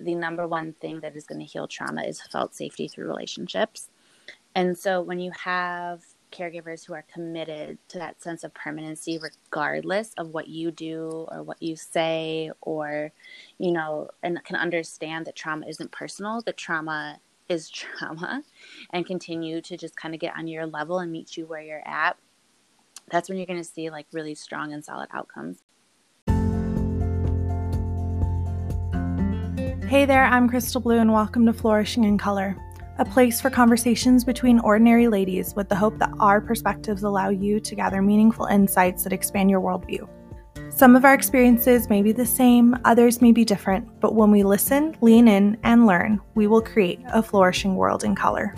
the number one thing that is going to heal trauma is felt safety through relationships. And so when you have caregivers who are committed to that sense of permanency regardless of what you do or what you say or you know and can understand that trauma isn't personal the trauma is trauma and continue to just kind of get on your level and meet you where you're at that's when you're going to see like really strong and solid outcomes Hey there, I'm Crystal Blue, and welcome to Flourishing in Color, a place for conversations between ordinary ladies with the hope that our perspectives allow you to gather meaningful insights that expand your worldview. Some of our experiences may be the same, others may be different, but when we listen, lean in, and learn, we will create a flourishing world in color.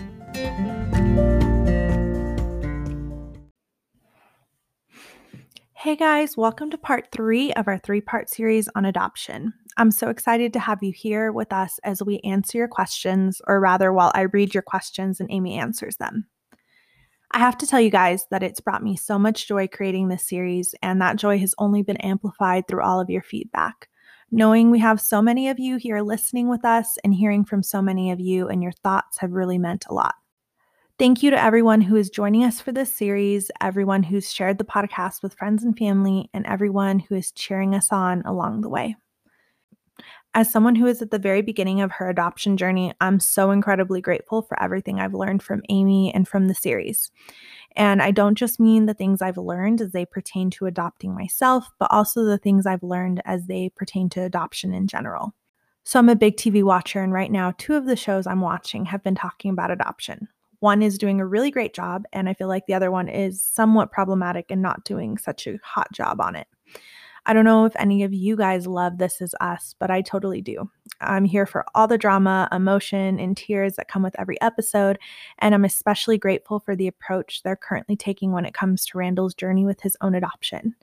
Hey guys, welcome to part three of our three part series on adoption. I'm so excited to have you here with us as we answer your questions, or rather, while I read your questions and Amy answers them. I have to tell you guys that it's brought me so much joy creating this series, and that joy has only been amplified through all of your feedback. Knowing we have so many of you here listening with us and hearing from so many of you and your thoughts have really meant a lot. Thank you to everyone who is joining us for this series, everyone who's shared the podcast with friends and family, and everyone who is cheering us on along the way. As someone who is at the very beginning of her adoption journey, I'm so incredibly grateful for everything I've learned from Amy and from the series. And I don't just mean the things I've learned as they pertain to adopting myself, but also the things I've learned as they pertain to adoption in general. So I'm a big TV watcher, and right now, two of the shows I'm watching have been talking about adoption. One is doing a really great job, and I feel like the other one is somewhat problematic and not doing such a hot job on it. I don't know if any of you guys love This Is Us, but I totally do. I'm here for all the drama, emotion, and tears that come with every episode, and I'm especially grateful for the approach they're currently taking when it comes to Randall's journey with his own adoption.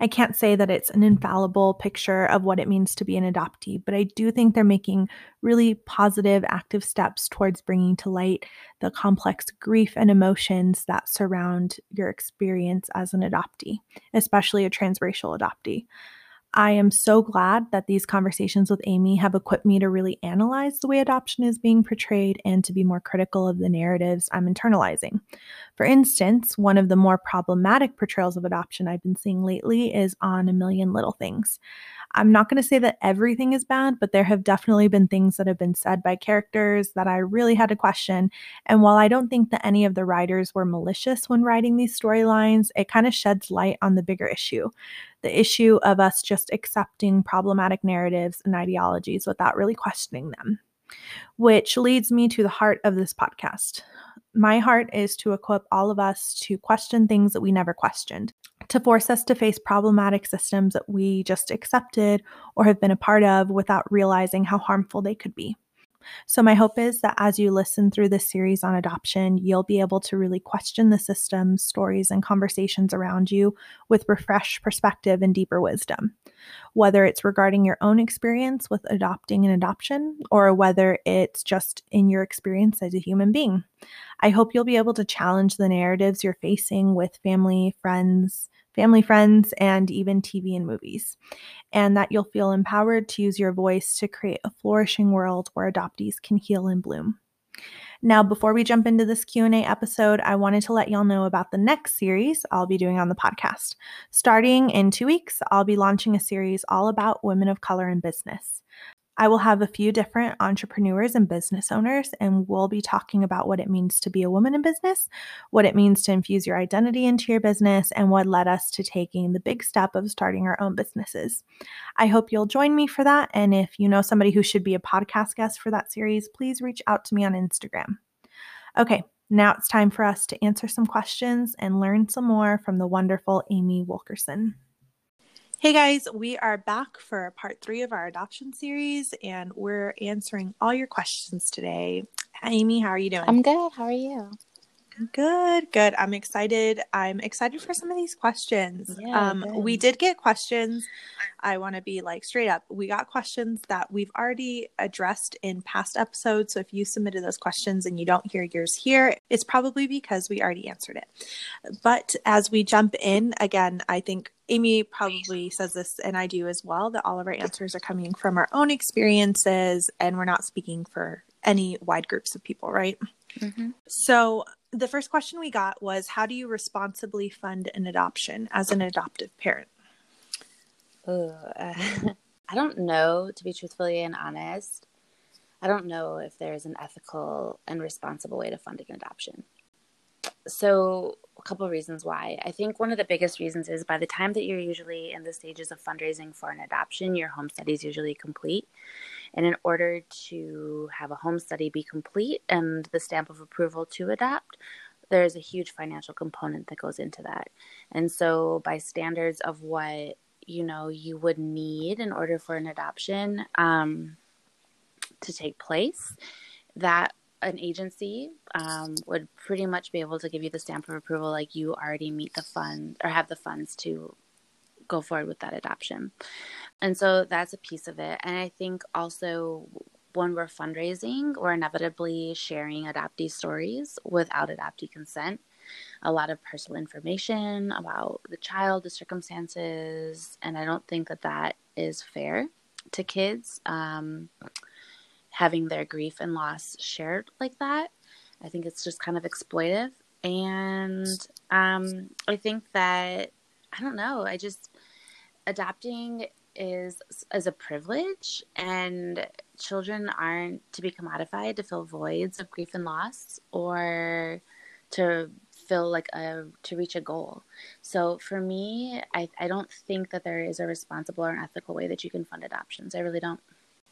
I can't say that it's an infallible picture of what it means to be an adoptee, but I do think they're making really positive, active steps towards bringing to light the complex grief and emotions that surround your experience as an adoptee, especially a transracial adoptee. I am so glad that these conversations with Amy have equipped me to really analyze the way adoption is being portrayed and to be more critical of the narratives I'm internalizing. For instance, one of the more problematic portrayals of adoption I've been seeing lately is on A Million Little Things. I'm not going to say that everything is bad, but there have definitely been things that have been said by characters that I really had to question. And while I don't think that any of the writers were malicious when writing these storylines, it kind of sheds light on the bigger issue the issue of us just accepting problematic narratives and ideologies without really questioning them. Which leads me to the heart of this podcast. My heart is to equip all of us to question things that we never questioned, to force us to face problematic systems that we just accepted or have been a part of without realizing how harmful they could be. So, my hope is that as you listen through this series on adoption, you'll be able to really question the systems, stories, and conversations around you with refreshed perspective and deeper wisdom. Whether it's regarding your own experience with adopting an adoption or whether it's just in your experience as a human being. I hope you'll be able to challenge the narratives you're facing with family, friends, family, friends, and even TV and movies, and that you'll feel empowered to use your voice to create a flourishing world where adoptees can heal and bloom. Now, before we jump into this Q&A episode, I wanted to let y'all know about the next series I'll be doing on the podcast. Starting in 2 weeks, I'll be launching a series all about women of color in business. I will have a few different entrepreneurs and business owners, and we'll be talking about what it means to be a woman in business, what it means to infuse your identity into your business, and what led us to taking the big step of starting our own businesses. I hope you'll join me for that. And if you know somebody who should be a podcast guest for that series, please reach out to me on Instagram. Okay, now it's time for us to answer some questions and learn some more from the wonderful Amy Wilkerson. Hey guys, we are back for part three of our adoption series, and we're answering all your questions today. Amy, how are you doing? I'm good. How are you? Good, good. I'm excited. I'm excited for some of these questions. Yeah, um, good. we did get questions. I want to be like straight up. We got questions that we've already addressed in past episodes. So if you submitted those questions and you don't hear yours here, it's probably because we already answered it. But as we jump in, again, I think Amy probably says this, and I do as well, that all of our answers are coming from our own experiences and we're not speaking for any wide groups of people, right? Mm-hmm. So, the first question we got was How do you responsibly fund an adoption as an adoptive parent? Ooh, uh, I don't know, to be truthfully and honest. I don't know if there's an ethical and responsible way to fund an adoption. So, a couple of reasons why. I think one of the biggest reasons is by the time that you're usually in the stages of fundraising for an adoption, your home study is usually complete. And in order to have a home study be complete and the stamp of approval to adopt, there's a huge financial component that goes into that. And so, by standards of what you know you would need in order for an adoption um, to take place, that an agency um, would pretty much be able to give you the stamp of approval, like you already meet the fund or have the funds to go forward with that adoption. And so that's a piece of it. And I think also when we're fundraising, we're inevitably sharing adoptee stories without adoptee consent. A lot of personal information about the child, the circumstances, and I don't think that that is fair to kids. Um, having their grief and loss shared like that. I think it's just kind of exploitive. And um, I think that, I don't know, I just, adopting is is a privilege and children aren't to be commodified to fill voids of grief and loss or to fill like a to reach a goal so for me i, I don't think that there is a responsible or ethical way that you can fund adoptions i really don't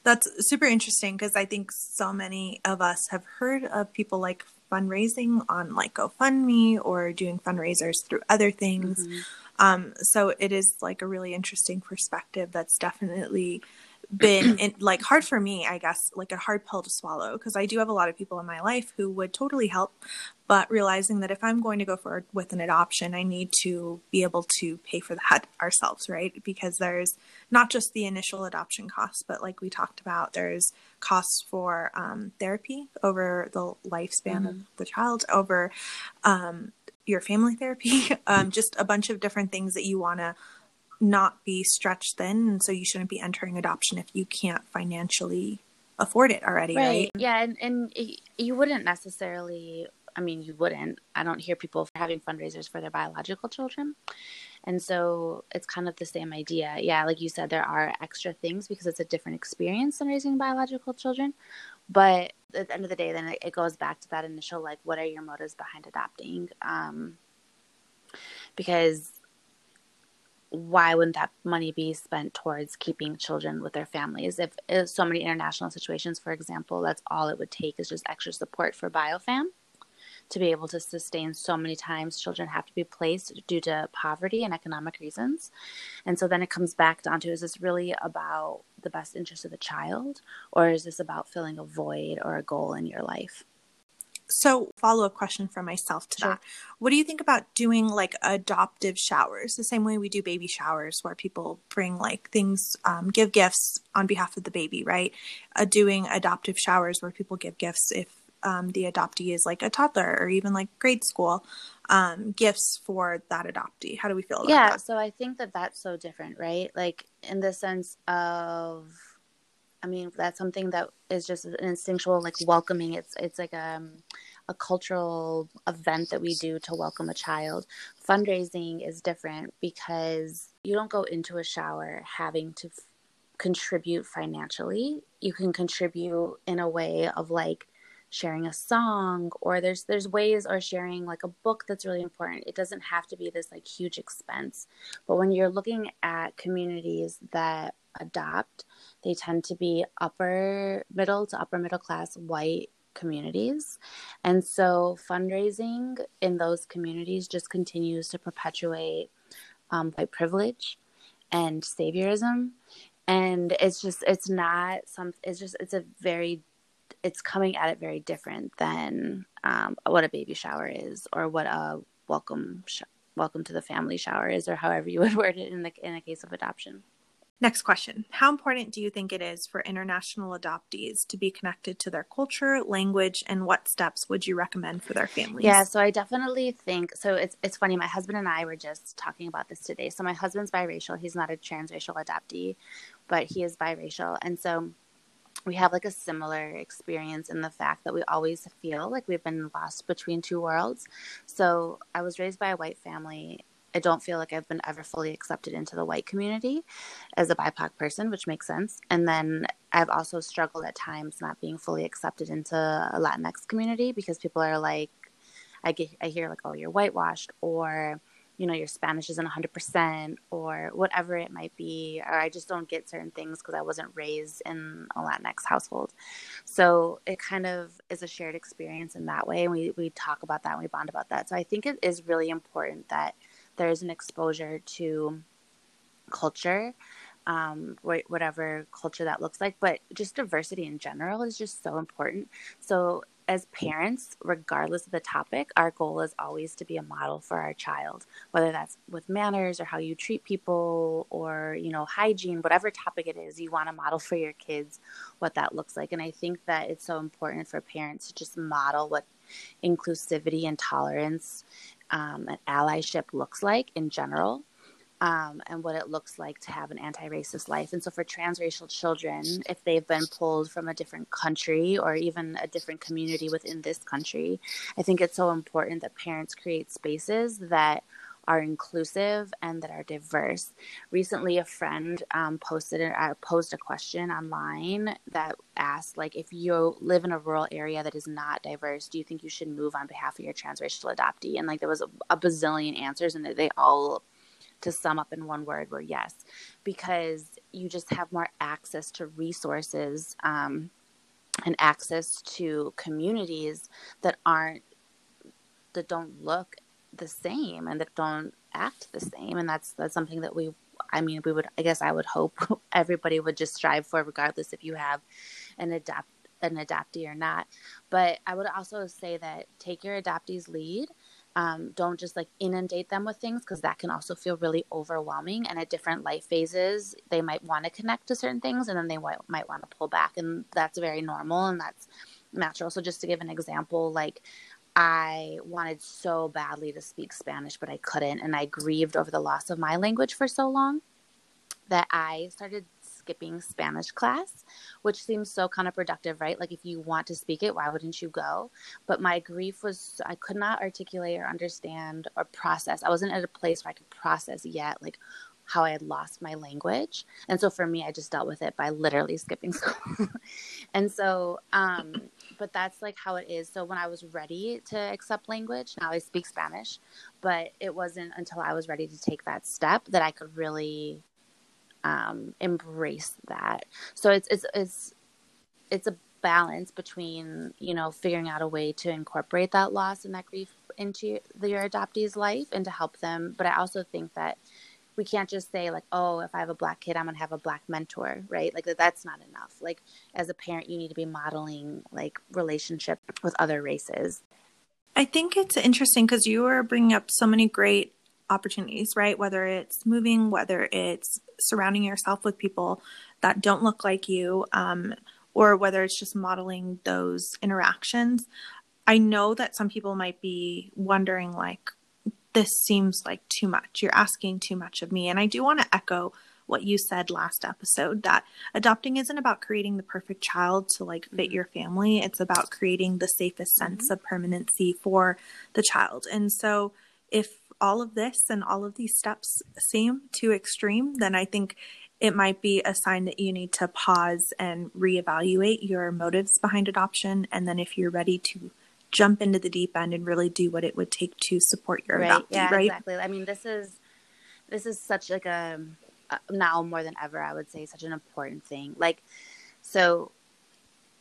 That's super interesting because I think so many of us have heard of people like fundraising on like GoFundMe or doing fundraisers through other things. Mhm. Um, so it is like a really interesting perspective that's definitely been in, like hard for me, I guess, like a hard pill to swallow because I do have a lot of people in my life who would totally help, but realizing that if I'm going to go forward with an adoption, I need to be able to pay for that ourselves, right? Because there's not just the initial adoption costs, but like we talked about, there's costs for um, therapy over the lifespan of the child, over um, your family therapy, um, just a bunch of different things that you want to not be stretched thin. And so you shouldn't be entering adoption if you can't financially afford it already, right? Yeah, and and you wouldn't necessarily. I mean, you wouldn't. I don't hear people having fundraisers for their biological children, and so it's kind of the same idea. Yeah, like you said, there are extra things because it's a different experience than raising biological children. But at the end of the day, then it, goes back to that initial like, what are your motives behind adopting? Um, because why wouldn't that money be spent towards keeping children with their families? If, if so many international situations, for example, that's all it would take is just extra support for biofam to be able to sustain so many times children have to be placed due to poverty and economic reasons. And so then it comes back down to is this really about the best interest of the child or is this about filling a void or a goal in your life? So, follow up question for myself to Sure. that. What do you think about doing like adoptive showers, the same way we do baby showers, where people bring like things, um, give gifts on behalf of the baby, right? Uh, doing adoptive showers where people give gifts if um, the adoptee is like a toddler or even like grade school, um, gifts for that adoptee. How do we feel about yeah that? so i think that that's so different right like in the sense of i mean that's something that is just an instinctual like welcoming it's it's like um a cultural event that we do to welcome a child fundraising is different because you don't go into a shower having to f- contribute financially you can contribute in a way of like sharing a song or there's there's ways or sharing like a book that's really important. It doesn't have to be this like huge expense. But when you're looking at communities that adopt they tend to be upper middle to upper middle class white communities. And so fundraising in those communities just continues to perpetuate um, white privilege and saviorism. And it's just it's not some it's just it's a very it's coming at it very different than um, what a baby shower is or what a welcome sh- welcome to the family shower is or however you would word it in the in a case of adoption. Next question. How important do you think it is for international adoptees to be connected to their culture, language, and what steps would you recommend for their families? Yeah, so I definitely think so it's it's funny, my husband and I were just talking about this today. So my husband's biracial, he's not a transracial adoptee, but he is biracial. And so we have like a similar experience in the fact that we always feel like we've been lost between two worlds. So I was raised by a white family I don't feel like I've been ever fully accepted into the white community as a BIPOC person, which makes sense. And then I've also struggled at times not being fully accepted into a Latinx community because people are like, I get, I hear like, oh, you're whitewashed, or you know, your Spanish isn't 100%, or whatever it might be, or I just don't get certain things because I wasn't raised in a Latinx household. So it kind of is a shared experience in that way. And we, we talk about that and we bond about that. So I think it is really important that there's an exposure to culture um, whatever culture that looks like but just diversity in general is just so important so as parents regardless of the topic our goal is always to be a model for our child whether that's with manners or how you treat people or you know hygiene whatever topic it is you want to model for your kids what that looks like. And i think that it's so important for parents to just model what inclusivity and tolerance um, an allyship looks like in general um, and what it looks like to have an anti racist life. And so, for transracial children, if they've been pulled from a different country or even a different community within this country, I think it's so important that parents create spaces that are inclusive and that are diverse. Recently, a friend um, posted uh, posed a question online that asked, like, if you live in a rural area that is not diverse, do you think you should move on behalf of your transracial adoptee? And like, there was a, a bazillion answers, and they all to sum up in one word were yes because you just have more access to resources um, and access to communities that aren't that don't look the same and that don't act the same. And that's that's something that we i mean we would i guess i would hope everybody would just strive for regardless if you have an adapt an adoptee or not. But i would also say that take your adoptees lead um, don't just like inundate them with things because that can also feel really overwhelming and at different life phases they might want to connect to certain things and then they might, might want to pull back and that's very normal and that's natural so just to give an example like I wanted so badly to speak Spanish, but I couldn't. And I grieved over the loss of my language for so long that I started skipping Spanish class, which seems so counterproductive, right? Like, if you want to speak it, why wouldn't you go? But my grief was, I could not articulate or understand or process. I wasn't at a place where I could process yet, like, how I had lost my language. And so for me, I just dealt with it by literally skipping school. and so, um, but that's like how it is. So when I was ready to accept language, now I speak Spanish, but it wasn't until I was ready to take that step that I could really um, embrace that. So it's it's it's it's a balance between you know figuring out a way to incorporate that loss and that grief into your adoptee's life and to help them. But I also think that we can't just say like oh if i have a black kid i'm going to have a black mentor right like that's not enough like as a parent you need to be modeling like relationship with other races i think it's interesting because you are bringing up so many great opportunities right whether it's moving whether it's surrounding yourself with people that don't look like you um, or whether it's just modeling those interactions i know that some people might be wondering like this seems like too much. You're asking too much of me. And I do want to echo what you said last episode that adopting isn't about creating the perfect child to like fit mm-hmm. your family. It's about creating the safest sense mm-hmm. of permanency for the child. And so if all of this and all of these steps seem too extreme, then I think it might be a sign that you need to pause and reevaluate your motives behind adoption. And then if you're ready to jump into the deep end and really do what it would take to support your right. adoptee, yeah, right? Exactly. I mean, this is this is such like a now more than ever, I would say, such an important thing. Like, so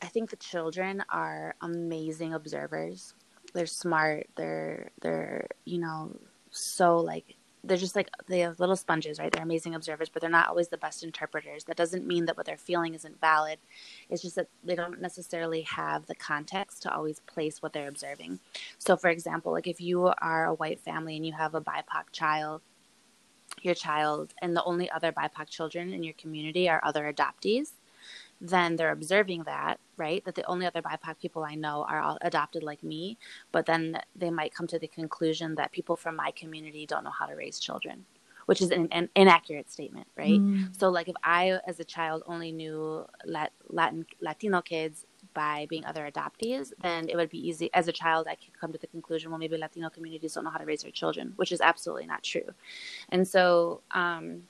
I think the children are amazing observers. They're smart. They're they're you know so like they're just like they have little sponges, right? They're amazing observers, but they're not always the best interpreters. That doesn't mean that what they're feeling isn't valid. It's just that they don't necessarily have the context to always place what they're observing. So, for example, like if you are a white family and you have a BIPOC child, your child, and the only other BIPOC children in your community are other adoptees, then they're observing that, right? That the only other BIPOC people I know are all adopted like me, but then they might come to the conclusion that people from my community don't know how to raise children, which is an, an inaccurate statement, right? Mm. So, like, if I, as a child, only knew Latin Latino kids by being other adoptees, then it would be easy. As a child, I could come to the conclusion, well, maybe Latino communities don't know how to raise their children, which is absolutely not true. And so, um,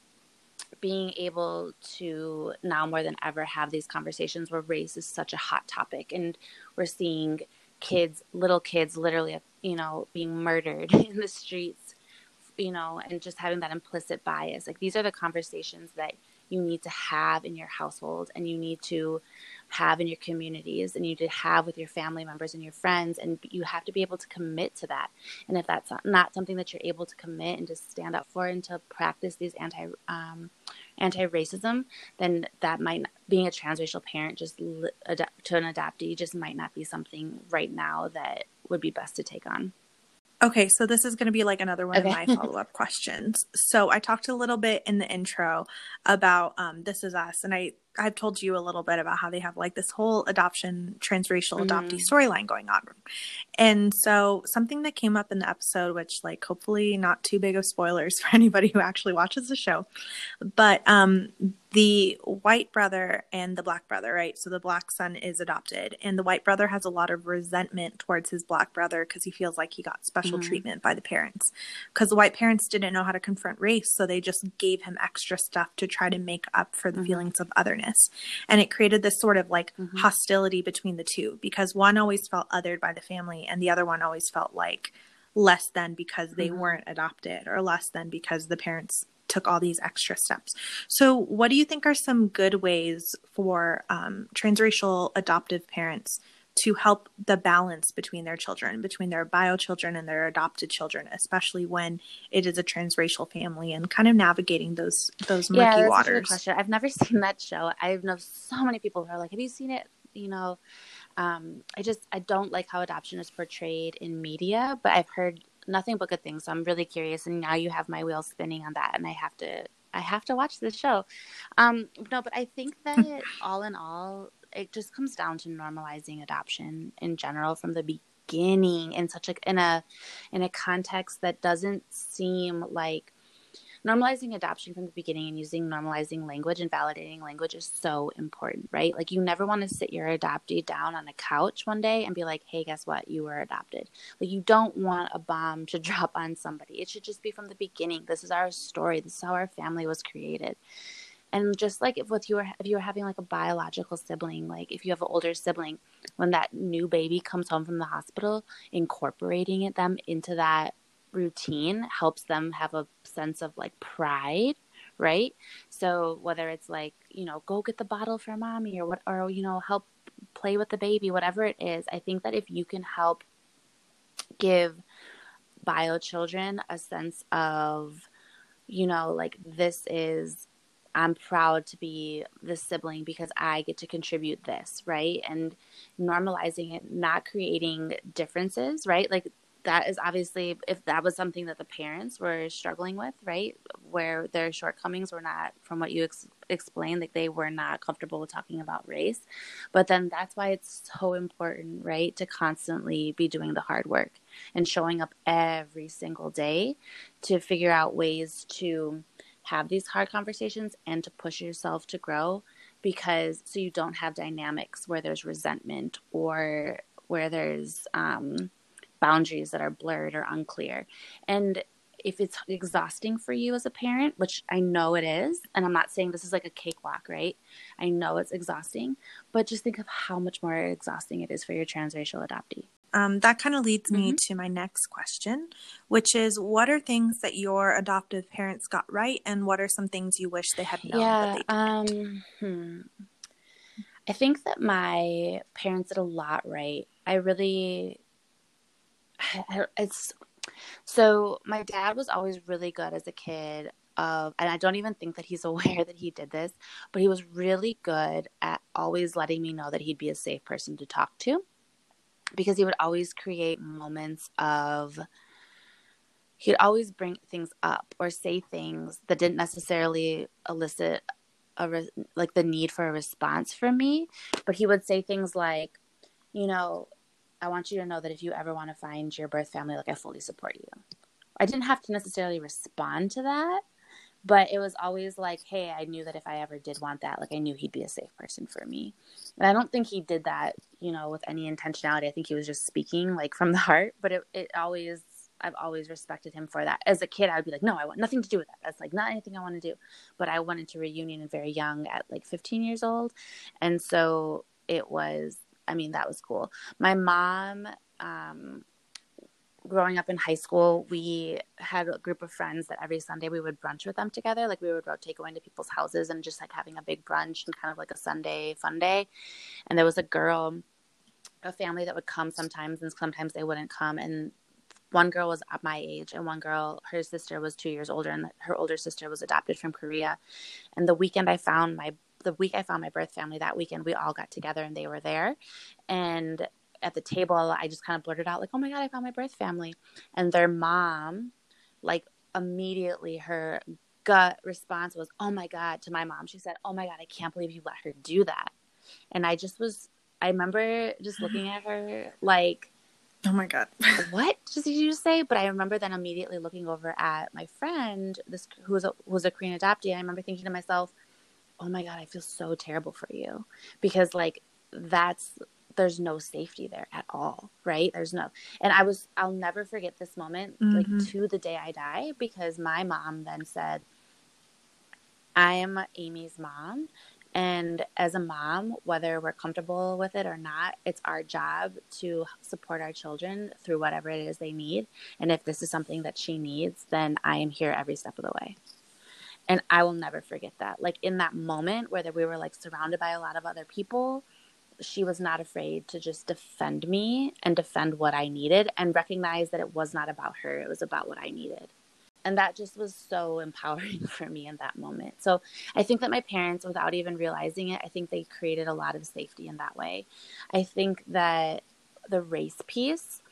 being able to now more than ever have these conversations where race is such a hot topic and we're seeing kids little kids literally you know being murdered in the streets you know and just having that implicit bias. Like these are the conversations that you need to have in your household and you need to have in your communities and you need to have with your family members and your friends and you have to be able to commit to that. And if that's not something that you're able to commit and to stand up for and to practice these anti um, anti-racism then that might not, being a transracial parent just li- to an adoptee just might not be something right now that would be best to take on Okay, so this is going to be like another one okay. of my follow up questions. So I talked a little bit in the intro about um, This Is Us, and I I've told you a little bit about how they have like this whole adoption transracial mm-hmm. adoptee storyline going on. And so something that came up in the episode, which like hopefully not too big of spoilers for anybody who actually watches the show, but um the white brother and the black brother, right? So the black son is adopted, and the white brother has a lot of resentment towards his black brother because he feels like he got special mm-hmm. treatment by the parents. Because the white parents didn't know how to confront race, so they just gave him extra stuff to try to make up for the mm-hmm. feelings of otherness. And it created this sort of like mm-hmm. hostility between the two because one always felt othered by the family, and the other one always felt like less than because they mm-hmm. weren't adopted or less than because the parents took all these extra steps. So, what do you think are some good ways for um, transracial adoptive parents to help the balance between their children, between their bio children and their adopted children, especially when it is a transracial family and kind of navigating those those murky yeah, that's waters? question. I've never seen that show. I know so many people who are like, "Have you seen it?" You know, um, I just I don't like how adoption is portrayed in media, but I've heard nothing but good things. So I'm really curious, and now you have my wheels spinning on that, and I have to I have to watch this show. Um, no, but I think that all in all, it just comes down to normalizing adoption in general from the beginning in such a in a in a context that doesn't seem like normalizing adoption from the beginning and using normalizing language and validating language is so important, right? Like you never want to sit your adoptee down on a couch one day and be like, "Hey, guess what? You were adopted." Like you don't want a bomb to drop on somebody. It should just be from the beginning. This is our story. This is how our family was created. And just like if with you are if you were having like a biological sibling, like if you have an older sibling, when that new baby comes home from the hospital, incorporating them into that routine helps them have a sense of like pride right? So whether it's like you know go get the bottle for mommy or what or you know help play with the baby whatever it is i think that if you can help give bio children a sense of you know like this is i'm proud to be the sibling because i get to contribute this right? And normalizing it not creating differences right? Like that is obviously if that was something that the parents were struggling with right? Where their shortcomings were not from what you ex- explained like they were not comfortable with talking about race. But then that's why it's so important right to constantly be doing the hard work and showing up every single day to figure out ways to have these hard conversations and to push yourself to grow because so you don't have dynamics where there's resentment or where there's um boundaries that are blurred or unclear. And if it's exhausting for you as a parent, which I know it is, and I'm not saying this is like a cakewalk, right? I know it's exhausting, but just think of how much more exhausting it is for your transracial adoptee. Um, that kind of leads me mm-hmm. to my next question, which is what are things that your adoptive parents got right, and what are some things you wish they had known? Yeah, um, hmm. I think that my parents did a lot right. I really it's So my dad was always really good as a kid of and I don't even think that he's aware that he did this, but he was really good at always letting me know that he'd be a safe person to talk to because he would always create moments of he'd always bring things up or say things that didn't necessarily elicit a re- like the need for a response from me, but he would say things like, you know, I want you to know that if you ever want to find your birth family, like I fully support you. I didn't have to necessarily respond to that, but it was always like, hey, I knew that if I ever did want that, like I knew he'd be a safe person for me. And I don't think he did that, you know, with any intentionality. I think he was just speaking like from the heart, but it, it always, I've always respected him for that. As a kid, I would be like, no, I want nothing to do with that. That's like not anything I want to do. But I went into reunion very young at like 15 years old. And so it was, I mean, that was cool. My mom, um, growing up in high school, we had a group of friends that every Sunday we would brunch with them together. Like we would rotate going to people's houses and just like having a big brunch and kind of like a Sunday fun day. And there was a girl, a family that would come sometimes, and sometimes they wouldn't come. And one girl was at my age, and one girl, her sister was two years older, and her older sister was adopted from Korea. And the weekend I found my the week I found my birth family, that weekend we all got together and they were there. And at the table, I just kind of blurted out like, "Oh my god, I found my birth family," and their mom, like immediately, her gut response was, "Oh my god!" To my mom, she said, "Oh my god, I can't believe you let her do that," and I just was, I remember just looking at her like. Oh my god. what did you just say? But I remember then immediately looking over at my friend, this who was a, who was a Korean adoptee. And I remember thinking to myself, "Oh my god, I feel so terrible for you," because like that's there's no safety there at all, right? There's no, and I was, I'll never forget this moment, mm-hmm. like to the day I die, because my mom then said, I am Amy's mom. And as a mom, whether we're comfortable with it or not, it's our job to support our children through whatever it is they need. And if this is something that she needs, then I am here every step of the way. And I will never forget that. Like in that moment where we were like surrounded by a lot of other people, she was not afraid to just defend me and defend what I needed and recognize that it was not about her, it was about what I needed. And that just was so empowering for me in that moment. So I think that my parents, without even realizing it, I think they created a lot of safety in that way. I think that the race piece,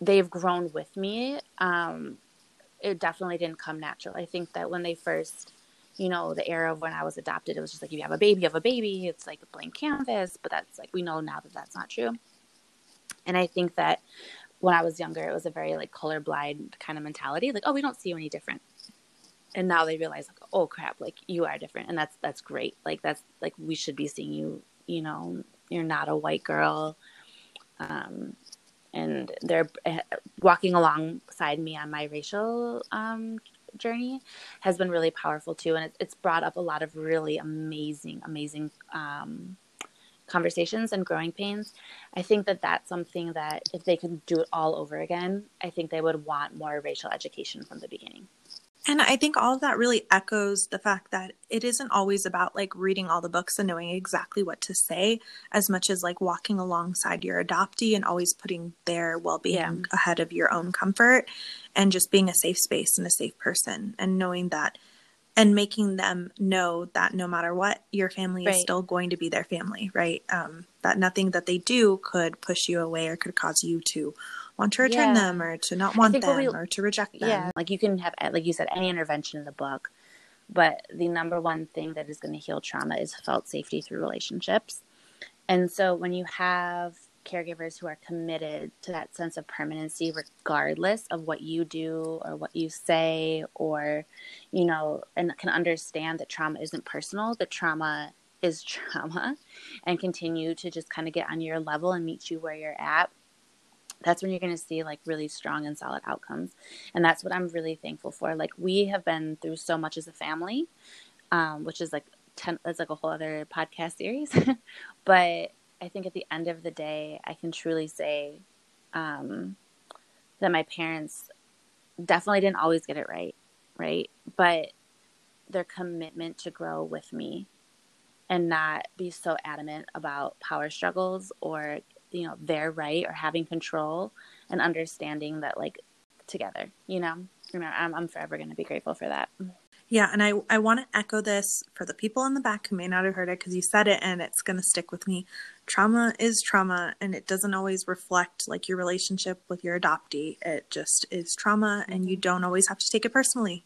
they've grown with me. Um, it definitely didn't come natural. I think that when they first you know, the era of when I was adopted, it was just like you have a baby, you have a baby. It's like a blank canvas, but that's like we know now that that's not true. And I think that when I was younger, it was a very like colorblind kind of mentality, like oh, we don't see you any different. And now they realize like oh crap, like you are different, and that's that's great. Like that's like we should be seeing you. You know, you're not a white girl. Um, and they're eh, walking alongside me on my racial um, journey has been really powerful too. And it's brought up a lot of really amazing, amazing um, conversations and growing pains. I think that that's something that if they could do it all over again, I think they would want more racial education from the beginning. And I think all of that really echoes the fact that it isn't always about like reading all the books and knowing exactly what to say as much as like walking alongside your adoptee and always putting their well-being yeah. ahead of your own comfort and just being a safe space and a safe person and knowing that and making them know that no matter what your family right. is still going to be their family right um, that nothing that they do could push you away or could cause you to want to return yeah. them or to not want them we, or to reject them. Yeah, like you can have, eh, like you said, any intervention in the book, but the number one thing that is going to heal trauma is felt safety through relationships. And so when you have caregivers who are committed to that sense of permanency, regardless of what you do or what you say, or, you know, and can understand that trauma isn't personal, that trauma is trauma, and continue to just kind of get on your level and meet you where you're at that's when you're going to see like really strong and solid outcomes. And that's what i'm really thankful for. Like we have been through so much as a family um, which is like 10 that's like a whole other podcast series. But i think at the end of the day i can truly say um, that my parents definitely didn't always get it right right? But their commitment to grow with me and not be so adamant about power struggles or you know their right or having control and understanding that like together. You know, you know, I'm, I'm forever going to be grateful for that. Yeah, and I, I want to echo this for the people in the back who may not have heard it because you said it and it's going to stick with me. Trauma is trauma and it doesn't always reflect like your relationship with your adoptee. It just is trauma and you mm-hmm. don't always have to take it personally.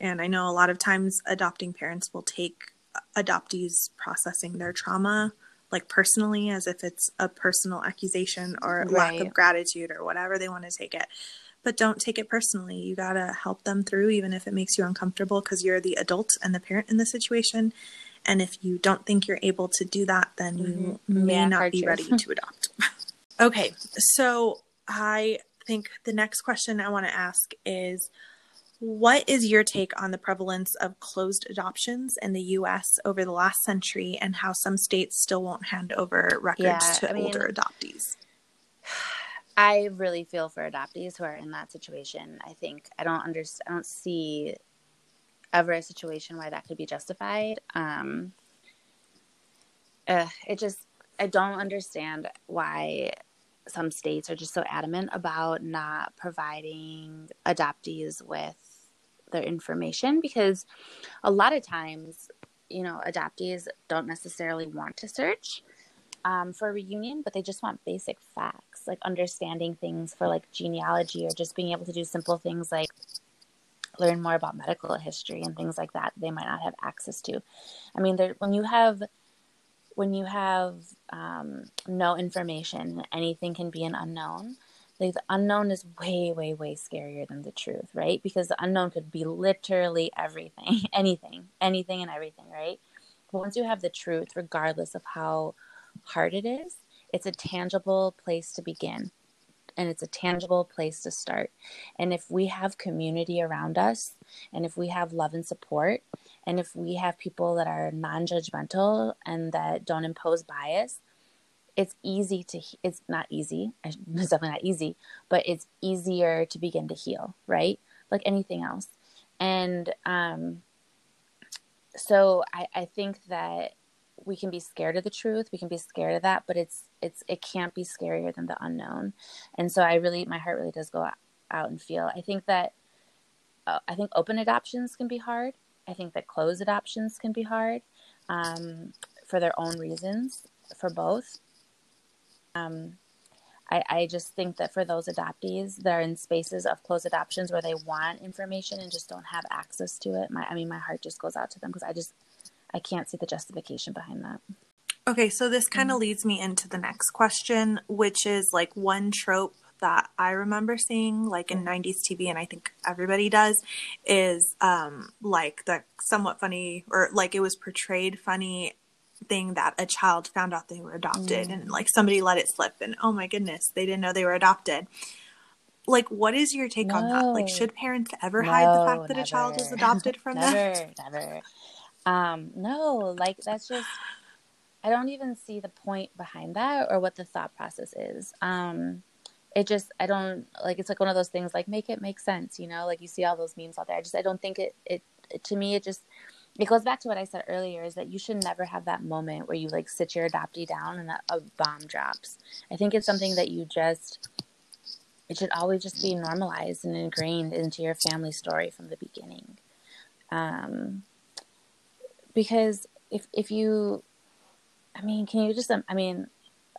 And I know a lot of times adopting parents will take adoptees processing their trauma like personally as if it's a personal accusation or right. lack of gratitude or whatever they want to take it. But don't take it personally. You got to help them through even if it makes you uncomfortable because you're the adult and the parent in the situation. And if you don't think you're able to do that then you mm-hmm. may yeah, not be ready to adopt. Okay so i think the next question i want to ask is what is your take on the prevalence of closed adoptions in the US over the last century and how some states still won't hand over records yeah, to I mean, older adoptees? I really feel for adoptees who are in that situation. I think I don't understand I don't see ever a situation why that could be justified. Um uh, it just I don't understand why some states are just so adamant about not providing adoptees with their information because a lot of times, you know, adoptees don't necessarily want to search um, for a reunion, but they just want basic facts, like understanding things for like genealogy or just being able to do simple things like learn more about medical history and things like that they might not have access to. I mean, there, when you have when you have um, no information, anything can be an unknown like the unknown is way way way scarier than the truth right? Because the unknown could be literally everything anything anything and everything right? But once you have the truth regardless of how hard it is it's a tangible place to begin and it's a tangible place to start. And if we have community around us and if we have love and support and if we have people that are non-judgmental and that don't impose bias it's easy to it's not easy it's definitely not easy but it's easier to begin to heal right? Like anything else. And um so i i think that we can be scared of the truth we can be scared of that but it's it's it can't be scarier than the unknown. And so i really my heart really does go out, and feel. I think that uh, i think open adoptions can be hard. I think that closed adoptions can be hard um, for their own reasons for both um, I, I just think that for those adoptees that are in spaces of closed adoptions where they want information and just don't have access to it, my I mean, my heart just goes out to them because I just I can't see the justification behind that. Okay, so this kind of mm-hmm. leads me into the next question, which is like one trope that I remember seeing like in 90s TV and I think everybody does is um like the somewhat funny or like it was portrayed funny thing that a child found out they were adopted mm. and like somebody let it slip and oh my goodness they didn't know they were adopted. Like what is your take no. on that? Like should parents ever no, hide the fact that never. a child is adopted from never, them? Never um no like that's just i don't even see the point behind that or what the thought process is. Um it just i don't like it's like one of those things like make it make sense you know? Like you see all those memes out there. I just i don't think it, it to me it just it goes back to what I said earlier is that you should never have that moment where you like sit your adoptee down and a, a bomb drops. I think it's something that you just it should always just be normalized and ingrained into your family story from the beginning. Um, because if if you, I mean, can you just? I mean,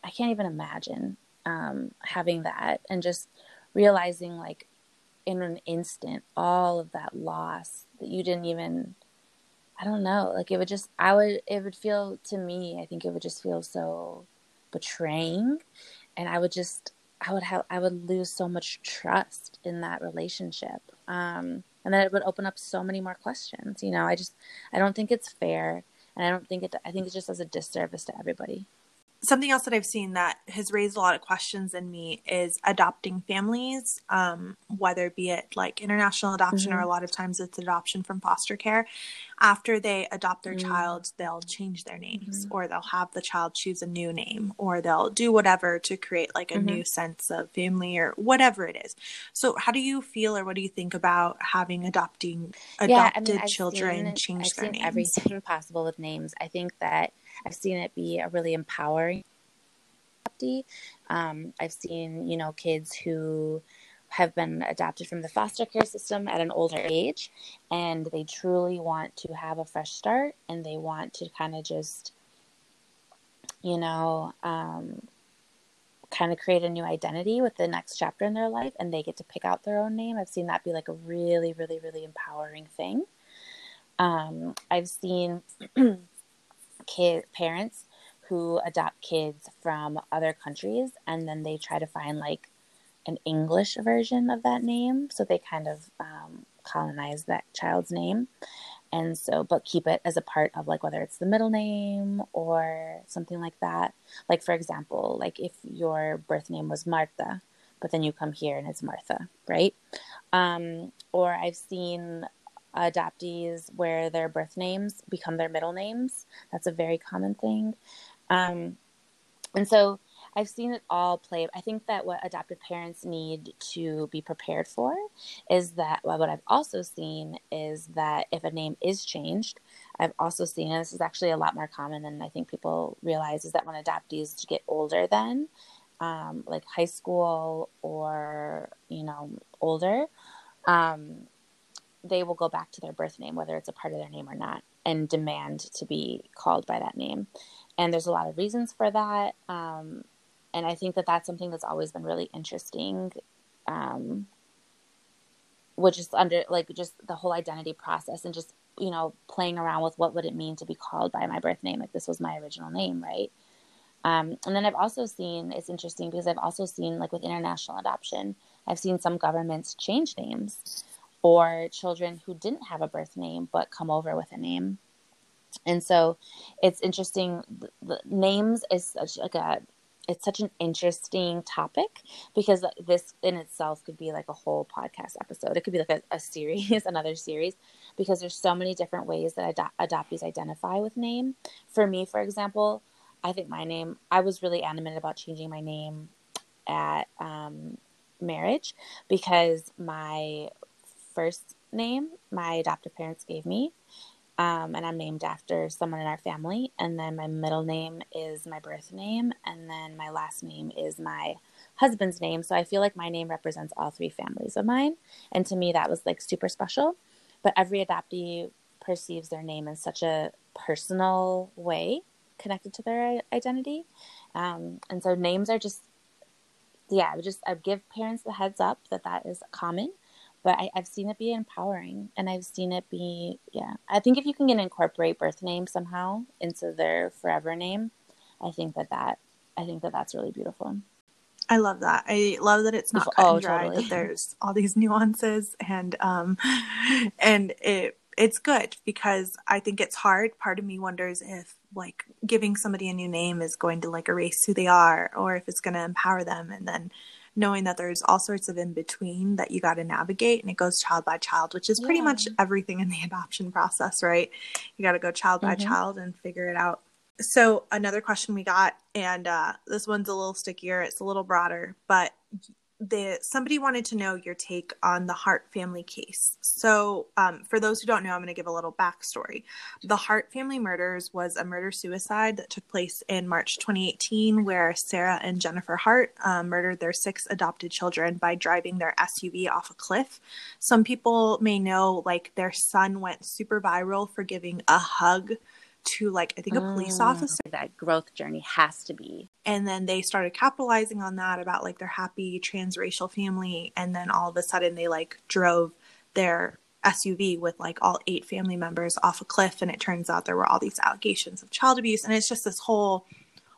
I can't even imagine um, having that and just realizing like in an instant all of that loss that you didn't even I don't know. Like it would just, I would, it would feel to me, I think it would just feel so betraying. And I would just, I would have, I would lose so much trust in that relationship. Um, and then it would open up so many more questions. You know, I just, I don't think it's fair. And I don't think it, I think it just does a disservice to everybody something else that I've seen that has raised a lot of questions in me is adopting families, um, whether be it like international adoption mm-hmm. or a lot of times it's adoption from foster care. After they adopt their mm-hmm. child, they'll change their names mm-hmm. or they'll have the child choose a new name or they'll do whatever to create like a new mm-hmm. sense of family or whatever it is. So, how do you feel or what do you think about having adopting adopted yeah, I mean, children seen, change I've their names? Everything possible with names. I think that I've seen it be a really empowering. Um, I've seen, you know, kids who have been adopted from the foster care system at an older age and they truly want to have a fresh start and they want to kind of just you know um, kind of create a new identity with the next chapter in their life and they get to pick out their own name i've seen that be like a really really really empowering thing um, i've seen kid parents who adopt kids from other countries and then they try to find like an English version of that name. So they kind of um, colonize that child's name. And so, but keep it as a part of like whether it's the middle name or something like that. Like, for example, like if your birth name was Martha, but then you come here and it's Martha, right? Um, or I've seen adoptees where their birth names become their middle names. That's a very common thing. Um, and so I've seen it all play. I think that what adoptive parents need to be prepared for is that well, what I've also seen is that if a name is changed, I've also seen, and this is actually a lot more common than I think people realize, is that when adoptees get older, then um, like high school or you know older, um, they will go back to their birth name, whether it's a part of their name or not, and demand to be called by that name. And there's a lot of reasons for that. Um, and I think that that's something that's always been really interesting. Um, which is under like just the whole identity process and just you know playing around with what would it mean to be called by my birth name like this was my original name right um, and then i've also seen it's interesting because i've also seen like with international adoption i've seen some governments change names or children who didn't have a birth name but come over with a name and so it's interesting the, the names is such like a it's such an interesting topic because this in itself could be like a whole podcast episode. It could be like a, a series, another series, because there's so many different ways that ad- adoptees identify with name. For me, for example, I think my name, I was really animated about changing my name at um, marriage because my first name, my adoptive parents gave me, um, and I'm named after someone in our family. And then my middle name is my birth name, and then my last name is my husband's name. So I feel like my name represents all three families of mine, and to me that was like super special. But every adoptee perceives their name in such a personal way connected to their identity, um, and so names are just yeah. I just I give parents the heads up that that is common but I, have seen it be empowering and I've seen it be, yeah. I think if you can incorporate birth name somehow into their forever name, I think that that, I think that that's really beautiful. I love that. I love that it's not cut oh, and dry. Totally. That there's all these nuances and um, and it it's good because I think it's hard. Part of me wonders if like giving somebody a new name is going to like erase who they are, or if it's going to empower them. And then knowing that there's all sorts of in between that you got to navigate and it goes child by child which is pretty yeah. much everything in the adoption process right you got to go child by mm-hmm. child and figure it out so another question we got and uh, this one's a little stickier it's a little broader but the somebody wanted to know your take on the Hart family case. So, um, for those who don't know, I'm going to give a little backstory. The Hart family murders was a murder suicide that took place in March 2018, where Sarah and Jennifer Hart um, murdered their six adopted children by driving their SUV off a cliff. Some people may know, like their son went super viral for giving a hug to like I think a police mm. officer. That growth journey has to be. And then they started capitalizing on that about like their happy transracial family. And then all of a sudden they like drove their SUV with like all eight family members off a cliff. And it turns out there were all these allegations of child abuse. And it's just this whole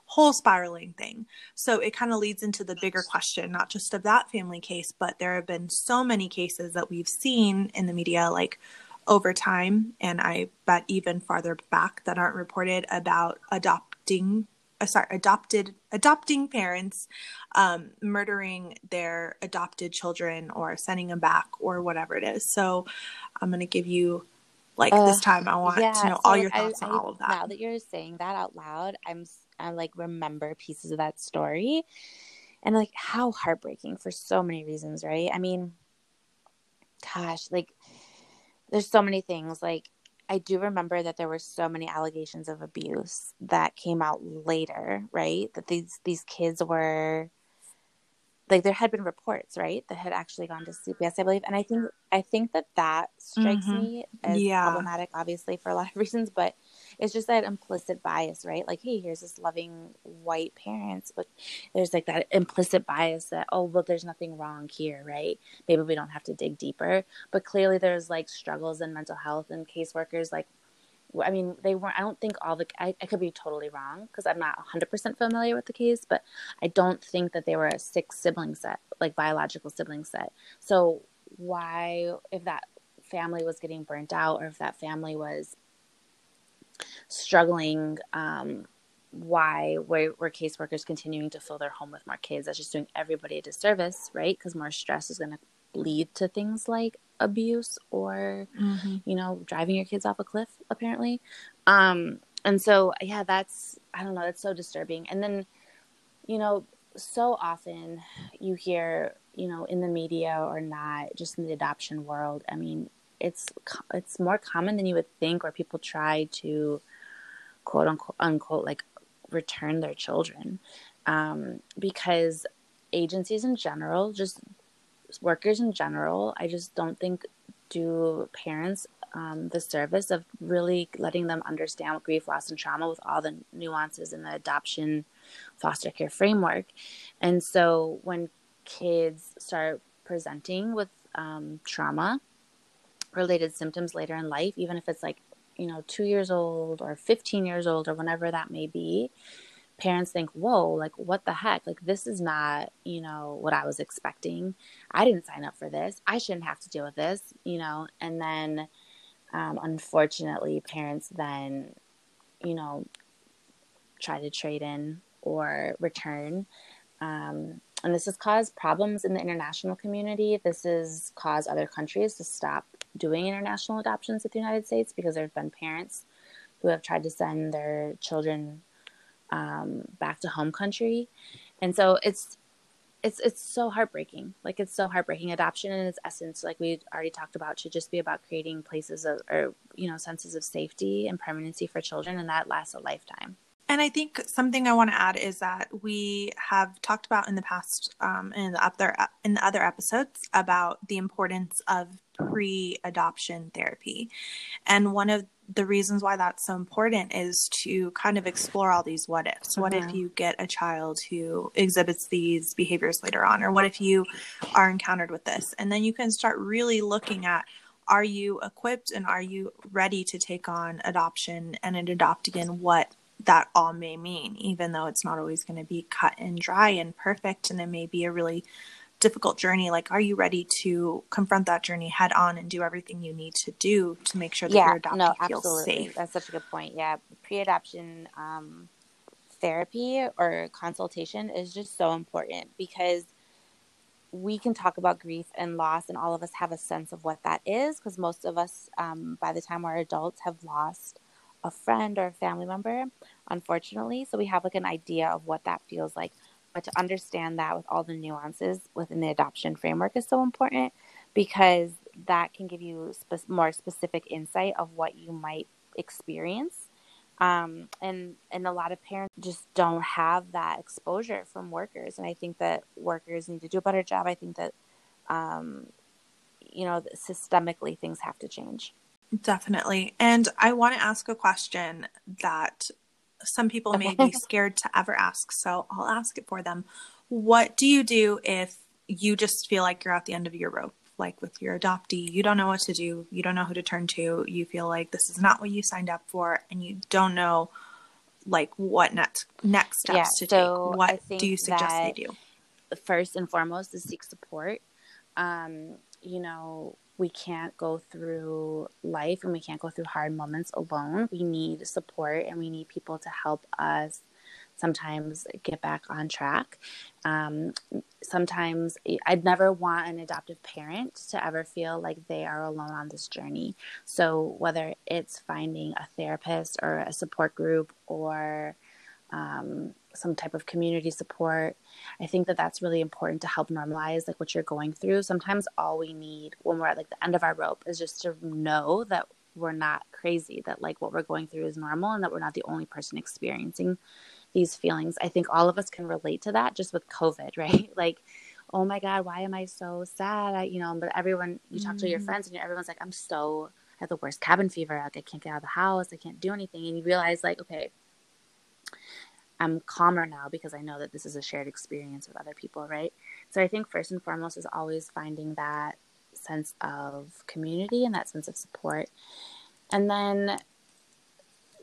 whole spiraling thing. So it kind of leads into the bigger question, not just of that family case, but there have been so many cases that we've seen in the media, like over time, and I bet even farther back that aren't reported about adopting, uh, sorry, adopted adopting parents um, murdering their adopted children or sending them back or whatever it is. So I'm going to give you like uh, this time. I want yeah, to know so all your thoughts I, on I, all of that. Now that you're saying that out loud, I'm I like remember pieces of that story and like how heartbreaking for so many reasons, right? I mean, gosh, like there's so many things like I do remember that there were so many allegations of abuse that came out later, right? That these these kids were like there had been reports right that had actually gone to cps i believe and i think i think that that strikes mm-hmm. me as yeah. problematic obviously for a lot of reasons but it's just that implicit bias right? Like hey here's this loving white parents but there's like that implicit bias that oh well there's nothing wrong here right? Maybe we don't have to dig deeper. But clearly there's like struggles in mental health and caseworkers like I mean, they weren't, I don't think all the, I, I could be totally wrong because I'm not 100% familiar with the case, but I don't think that they were a six sibling set, like biological sibling set. So, why, if that family was getting burnt out or if that family was struggling, um, why were, were caseworkers continuing to fill their home with more kids? That's just doing everybody a disservice, right? Because more stress is going to lead to things like abuse or mm-hmm. you know driving your kids off a cliff apparently um and so yeah that's i don't know that's so disturbing and then you know so often you hear you know in the media or not just in the adoption world i mean it's it's more common than you would think where people try to quote unquote, unquote like return their children um, because agencies in general just workers in general, I just don't think do parents um, the service of really letting them understand what grief, loss, and trauma with all the nuances in the adoption foster care framework. And so when kids start presenting with um, trauma related symptoms later in life, even if it's like, you know, two years old or 15 years old or whenever that may be, parents think, whoa, like, what the heck? Like, this is not, you know, what I was expecting. I didn't sign up for this. I shouldn't have to deal with this, you know? And then, um, unfortunately, parents then, you know, try to trade in or return. Um, and this has caused problems in the international community. This has caused other countries to stop doing international adoptions with the United States because there have been parents who have tried to send their children um, back to home country, and so it's it's it's so heartbreaking. Like it's so heartbreaking. Adoption in its essence, like we already talked about, should just be about creating places of, or you know, senses of safety and permanency for children, and that lasts a lifetime. And I think something I want to add is that we have talked about in the past, um, in the other in the other episodes, about the importance of pre-adoption therapy, and one of the reasons why that's so important is to kind of explore all these what ifs. Mm-hmm. What if mm-hmm. you get a child who exhibits these behaviors later on? Or what if you are encountered with this? And then you can start really looking at are you equipped and are you ready to take on adoption and an adopt again what that all may mean, even though it's not always going to be cut and dry and perfect. And it may be a really difficult journey like are you ready to confront that journey head on and do everything you need to do to make sure that yeah, your adoptee no, feels absolutely. safe that's such a good point yeah pre-adoption um, therapy or consultation is just so important because we can talk about grief and loss and all of us have a sense of what that is because most of us um, by the time we're adults have lost a friend or a family member unfortunately so we have like an idea of what that feels like but to understand that with all the nuances within the adoption framework is so important because that can give you spe- more specific insight of what you might experience. Um, and and a lot of parents just don't have that exposure from workers, and I think that workers need to do a better job. I think that um, you know systemically things have to change. Definitely, and I want to ask a question that some people may be scared to ever ask, so I'll ask it for them. What do you do if you just feel like you're at the end of your rope? Like with your adoptee, you don't know what to do, you don't know who to turn to, you feel like this is not what you signed up for, and you don't know like what next next steps yeah, to so take. What do you suggest they do? First and foremost is seek support. Um, you know, we can't go through life and we can't go through hard moments alone. We need support and we need people to help us sometimes get back on track. Um, sometimes I'd never want an adoptive parent to ever feel like they are alone on this journey. So, whether it's finding a therapist or a support group or um, some type of community support. I think that that's really important to help normalize like what you're going through. Sometimes all we need when we're at like the end of our rope is just to know that we're not crazy, that like what we're going through is normal and that we're not the only person experiencing these feelings. I think all of us can relate to that just with COVID, right? Like oh my god why am i so sad I, you know but everyone you talk mm-hmm. to your mm. friends and everyone's like i'm so I have the worst cabin fever like i can't get out of the house i can't do anything and you realize like okay i'm calmer now because i know that this is a shared experience with other people right so i think first and foremost is always finding that sense of community and that sense of support and then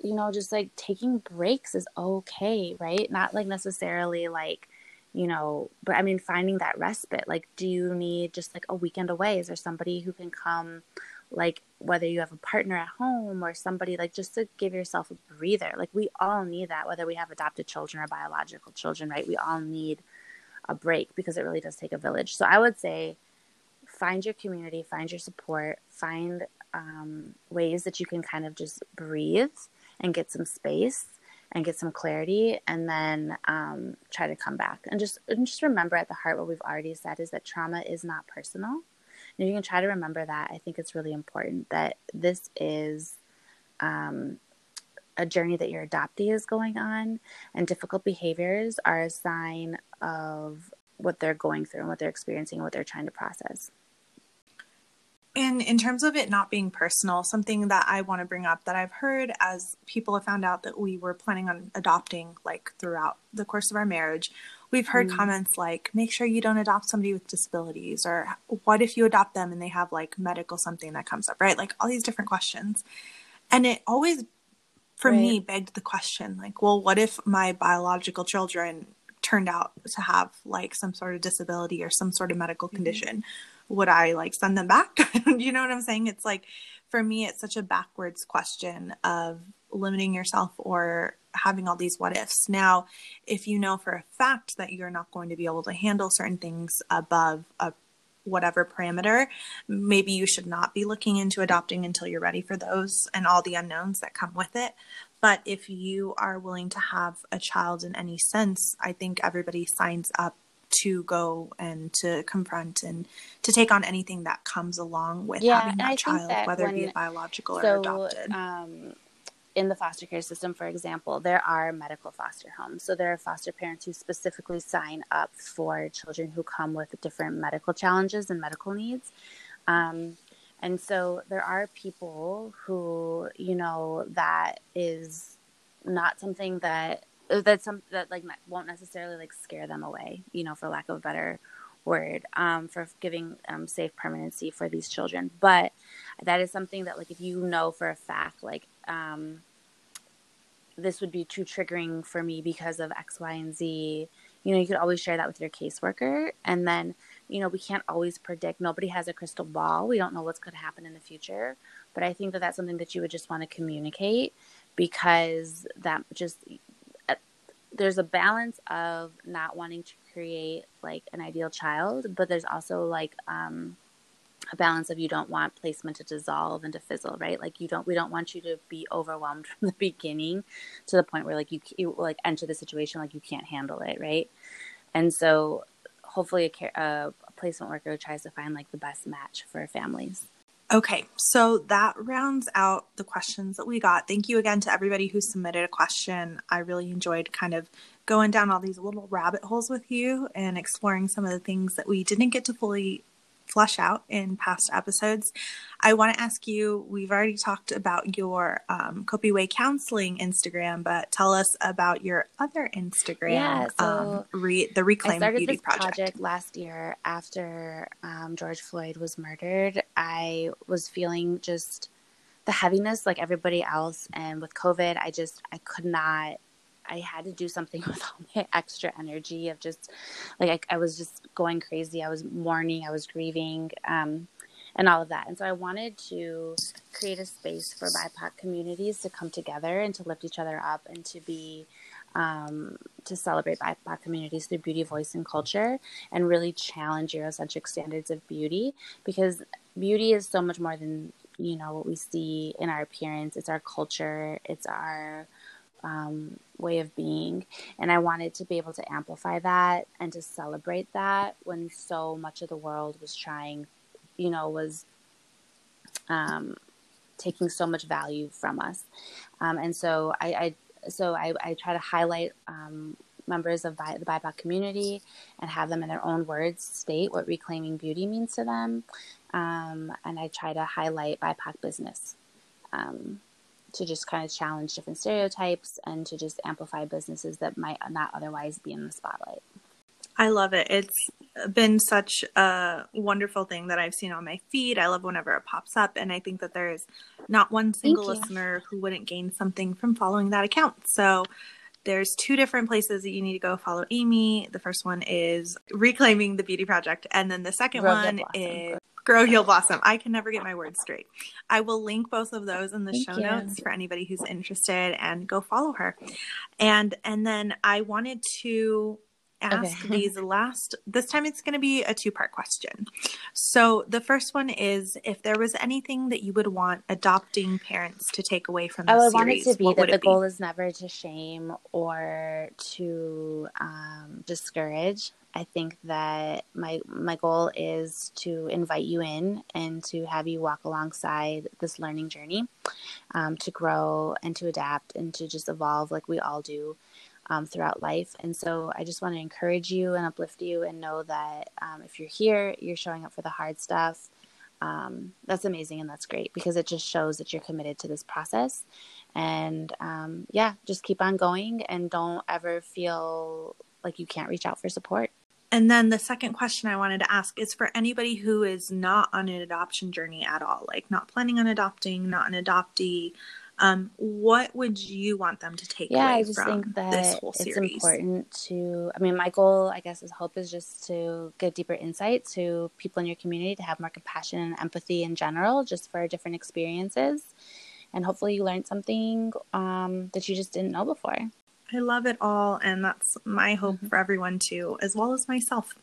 you know just like taking breaks is okay right not like necessarily like you know, but I mean, finding that respite. Like, do you need just like a weekend away? Is there somebody who can come, like, whether you have a partner at home or somebody, like, just to give yourself a breather? Like, we all need that, whether we have adopted children or biological children, right? We all need a break because it really does take a village. So I would say find your community, find your support, find um, ways that you can kind of just breathe and get some space and get some clarity and then um, try to come back and just and just remember at the heart what we've already said is that trauma is not personal if you can try to remember that. I think it's really important that this is um, a journey that your adoptee is going on and difficult behaviors are a sign of what they're going through and what they're experiencing and what they're trying to process. And in terms of it not being personal, something that I want to bring up that I've heard as people have found out that we were planning on adopting like throughout the course of our marriage, we've heard mm. comments like, make sure you don't adopt somebody with disabilities, or what if you adopt them and they have like medical something that comes up, right? Like all these different questions. And it always, for right. me, begged the question like, well, what if my biological children turned out to have like some sort of disability or some sort of medical mm-hmm. condition? would I like send them back? you know what I'm saying? It's like for me, it's such a backwards question of limiting yourself or having all these what ifs. Now, if you know for a fact that you're not going to be able to handle certain things above a whatever parameter, maybe you should not be looking into adopting until you're ready for those and all the unknowns that come with it. But if you are willing to have a child in any sense, I think everybody signs up to go and to confront and to take on anything that comes along with yeah, having that child, that whether when, it be biological so, or adopted. Um, in the foster care system, for example, there are medical foster homes. So there are foster parents who specifically sign up for children who come with different medical challenges and medical needs. Um, and so there are people who, you know, that is not something that that's some that like won't necessarily like scare them away you know for lack of a better word um, for giving um, safe permanency for these children but that is something that like if you know for a fact like um, this would be too triggering for me because of x y and z. You know you could always share that with your caseworker. And then you know we can't always predict. Nobody has a crystal ball. We don't know what's going to happen in the future. But i think that that's something that you would just want to communicate because that just there's a balance of not wanting to create like an ideal child, but there's also like um, a balance of you don't want placement to dissolve and to fizzle, right? Like you don't, we don't want you to be overwhelmed from the beginning to the point where like you, you like enter the situation like you can't handle it, right? And so hopefully a, care, a placement worker tries to find like the best match for families. Okay, so that rounds out the questions that we got. Thank you again to everybody who submitted a question. I really enjoyed kind of going down all these little rabbit holes with you and exploring some of the things that we didn't get to fully flesh out in past episodes. I want to ask you we've already talked about your um, Copy Way Counseling Instagram, but tell us about your other Instagram, yeah, so um, re- the Reclaim Beauty this project. project. last year after um, George Floyd was murdered. I was feeling just the heaviness like everybody else. And with COVID, I just, I could not I had to do something with all my extra energy of just like I, I was just going crazy. I was mourning, I was grieving, um, and all of that. And so I wanted to create a space for BIPOC communities to come together and to lift each other up and to be um, to celebrate BIPOC communities through beauty, voice, and culture, and really challenge Eurocentric standards of beauty because beauty is so much more than you know what we see in our appearance. It's our culture. It's our um, way of being. And I wanted to be able to amplify that and to celebrate that when so much of the world was trying, you know, was um, taking so much value from us. Um, and so I, I so I, I, try to highlight um, members of the BIPOC community and have them in their own words state what reclaiming beauty means to them. Um, and I try to highlight BIPOC business um, to just kind of challenge different stereotypes and to just amplify businesses that might not otherwise be in the spotlight. I love it. It's been such a wonderful thing that I've seen on my feed. I love whenever it pops up. And I think that there's not one single listener who wouldn't gain something from following that account. So there's two different places that you need to go follow Amy. The first one is Reclaiming the Beauty Project. And then the second one is Grow Heal Blossom. I can never get my words straight. I will link both of those in the Thank show you. notes for anybody who's interested and go follow her. And and then I wanted to ask okay. these last this time it's going to be a two part question. So the first one is if there was anything that you would want adopting parents to take away from the I would series, want it to be that the goal is never to shame or to um, discourage. I think that my my goal is to invite you in and to have you walk alongside this learning journey, um, to grow and to adapt and to just evolve like we all do um, throughout life. And so I just want to encourage you and uplift you and know that um, if you're here, you're showing up for the hard stuff. Um, that's amazing and that's great because it just shows that you're committed to this process. And um, yeah, just keep on going and don't ever feel like you can't reach out for support. And then the second question I wanted to ask is for anybody who is not on an adoption journey at all, like not planning on adopting, not an adoptee, um, what would you want them to take yeah, away I just from think that this whole series? It's important to. I mean, my goal, I guess, is hope is just to get deeper insight to people in your community to have more compassion and empathy in general, just for different experiences, and hopefully you learned something um, that you just didn't know before. I love it all, and that's my hope mm-hmm. for everyone too, as well as myself.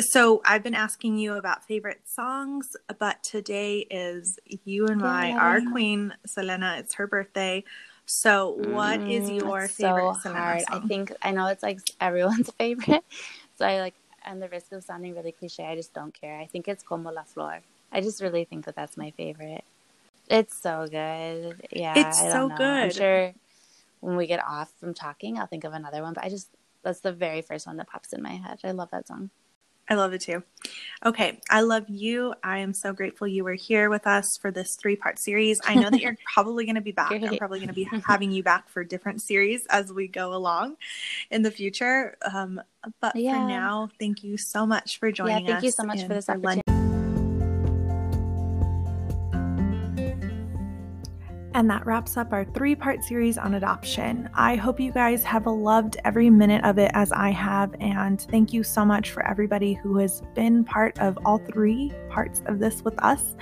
So I've been asking you about favorite songs, but today is you and my yeah. our queen Selena. It's her birthday. So what mm, is your favorite so Selena hard. song? I think I know it's like everyone's favorite. So I like, and the risk of sounding really cliche, I just don't care. I think it's Como la Flor. I just really think that that's my favorite. It's so good. Yeah, it's so know. good. I'm sure when we get off from talking, I'll think of another one. But I just that's the very first one that pops in my head. I love that song. I love it too. Okay, I love you. I am so grateful you were here with us for this three part series. I know that you're probably going to be back. I'm probably going to be having you back for different series as we go along in the future. Um, but yeah. for now, thank you so much for joining us. Yeah, thank us you so much for this opportunity. And that wraps up our three part series on adoption. I hope you guys have loved every minute of it as I have. And thank you so much for everybody who has been part of all three parts of this with us.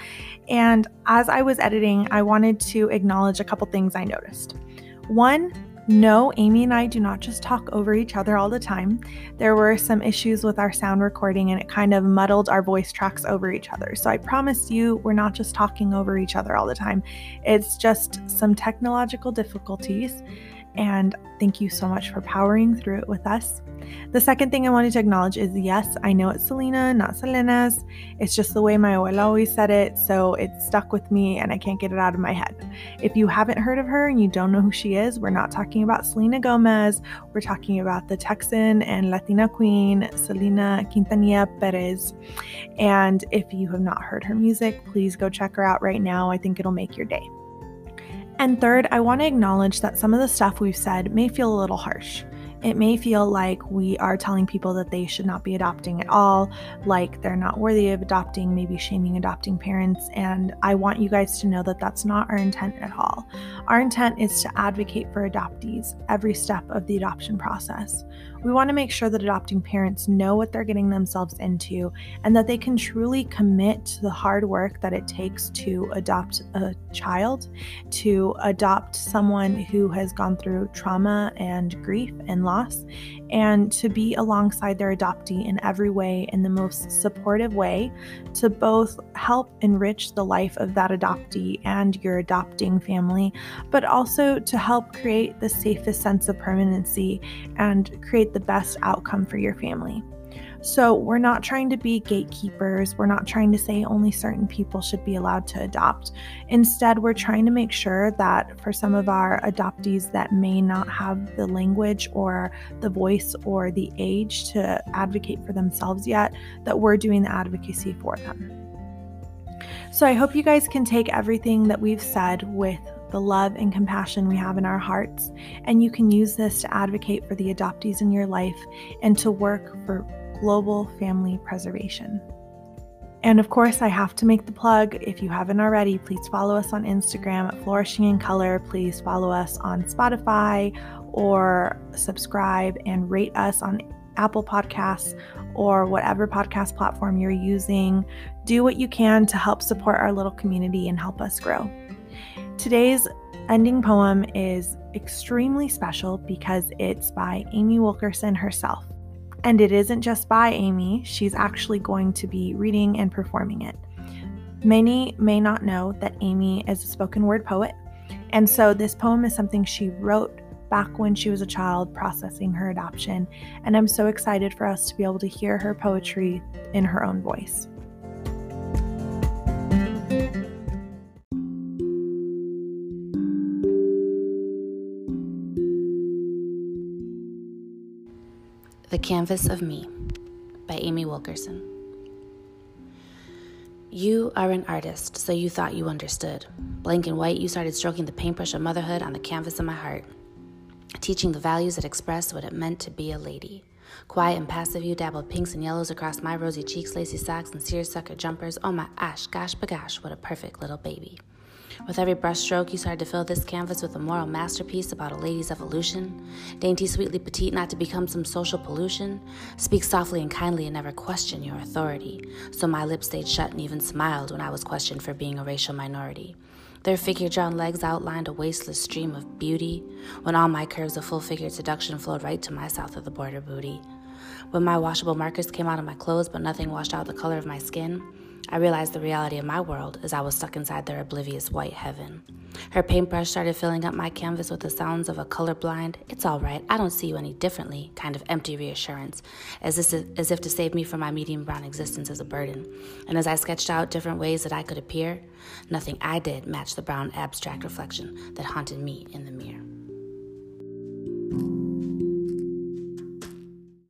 And as I was editing, I wanted to acknowledge a couple things I noticed. One, no, Amy and I do not just talk over each other all the time. There were some issues with our sound recording and it kind of muddled our voice tracks over each other. So I promise you, we're not just talking over each other all the time. It's just some technological difficulties. And thank you so much for powering through it with us. The second thing I wanted to acknowledge is yes, I know it's Selena, not Selena's. It's just the way my abuela always said it, so it stuck with me and I can't get it out of my head. If you haven't heard of her and you don't know who she is, we're not talking about Selena Gomez. We're talking about the Texan and Latina queen, Selena Quintanilla Perez. And if you have not heard her music, please go check her out right now. I think it'll make your day. And third, I want to acknowledge that some of the stuff we've said may feel a little harsh. It may feel like we are telling people that they should not be adopting at all, like they're not worthy of adopting, maybe shaming adopting parents. And I want you guys to know that that's not our intent at all. Our intent is to advocate for adoptees every step of the adoption process. We want to make sure that adopting parents know what they're getting themselves into and that they can truly commit to the hard work that it takes to adopt a child, to adopt someone who has gone through trauma and grief and loss, and to be alongside their adoptee in every way in the most supportive way to both help enrich the life of that adoptee and your adopting family, but also to help create the safest sense of permanency and create the best outcome for your family. So, we're not trying to be gatekeepers. We're not trying to say only certain people should be allowed to adopt. Instead, we're trying to make sure that for some of our adoptees that may not have the language or the voice or the age to advocate for themselves yet, that we're doing the advocacy for them. So, I hope you guys can take everything that we've said with the love and compassion we have in our hearts, and you can use this to advocate for the adoptees in your life and to work for global family preservation. And of course, I have to make the plug. If you haven't already, please follow us on Instagram at Flourishing in Color. Please follow us on Spotify or subscribe and rate us on Apple Podcasts or whatever podcast platform you're using. Do what you can to help support our little community and help us grow. Today's ending poem is extremely special because it's by Amy Wilkerson herself. And it isn't just by Amy, she's actually going to be reading and performing it. Many may not know that Amy is a spoken word poet, and so this poem is something she wrote back when she was a child processing her adoption, and I'm so excited for us to be able to hear her poetry in her own voice. Canvas of Me by Amy Wilkerson. You are an artist, so you thought you understood. Blank and white, you started stroking the paintbrush of motherhood on the canvas of my heart, teaching the values that express what it meant to be a lady. Quiet and passive, you dabbled pinks and yellows across my rosy cheeks, lacy socks, and seersucker jumpers. Oh my ash, gosh, bagosh, what a perfect little baby. With every brushstroke, you started to fill this canvas with a moral masterpiece about a lady's evolution. Dainty, sweetly petite, not to become some social pollution. Speak softly and kindly and never question your authority. So my lips stayed shut and even smiled when I was questioned for being a racial minority. Their figure drawn legs outlined a wasteless stream of beauty, when all my curves of full figured seduction flowed right to my south of the border booty. When my washable markers came out of my clothes, but nothing washed out the color of my skin, I realized the reality of my world as I was stuck inside their oblivious white heaven. Her paintbrush started filling up my canvas with the sounds of a colorblind, it's all right, I don't see you any differently kind of empty reassurance, as, this, as if to save me from my medium brown existence as a burden. And as I sketched out different ways that I could appear, nothing I did matched the brown abstract reflection that haunted me in the mirror.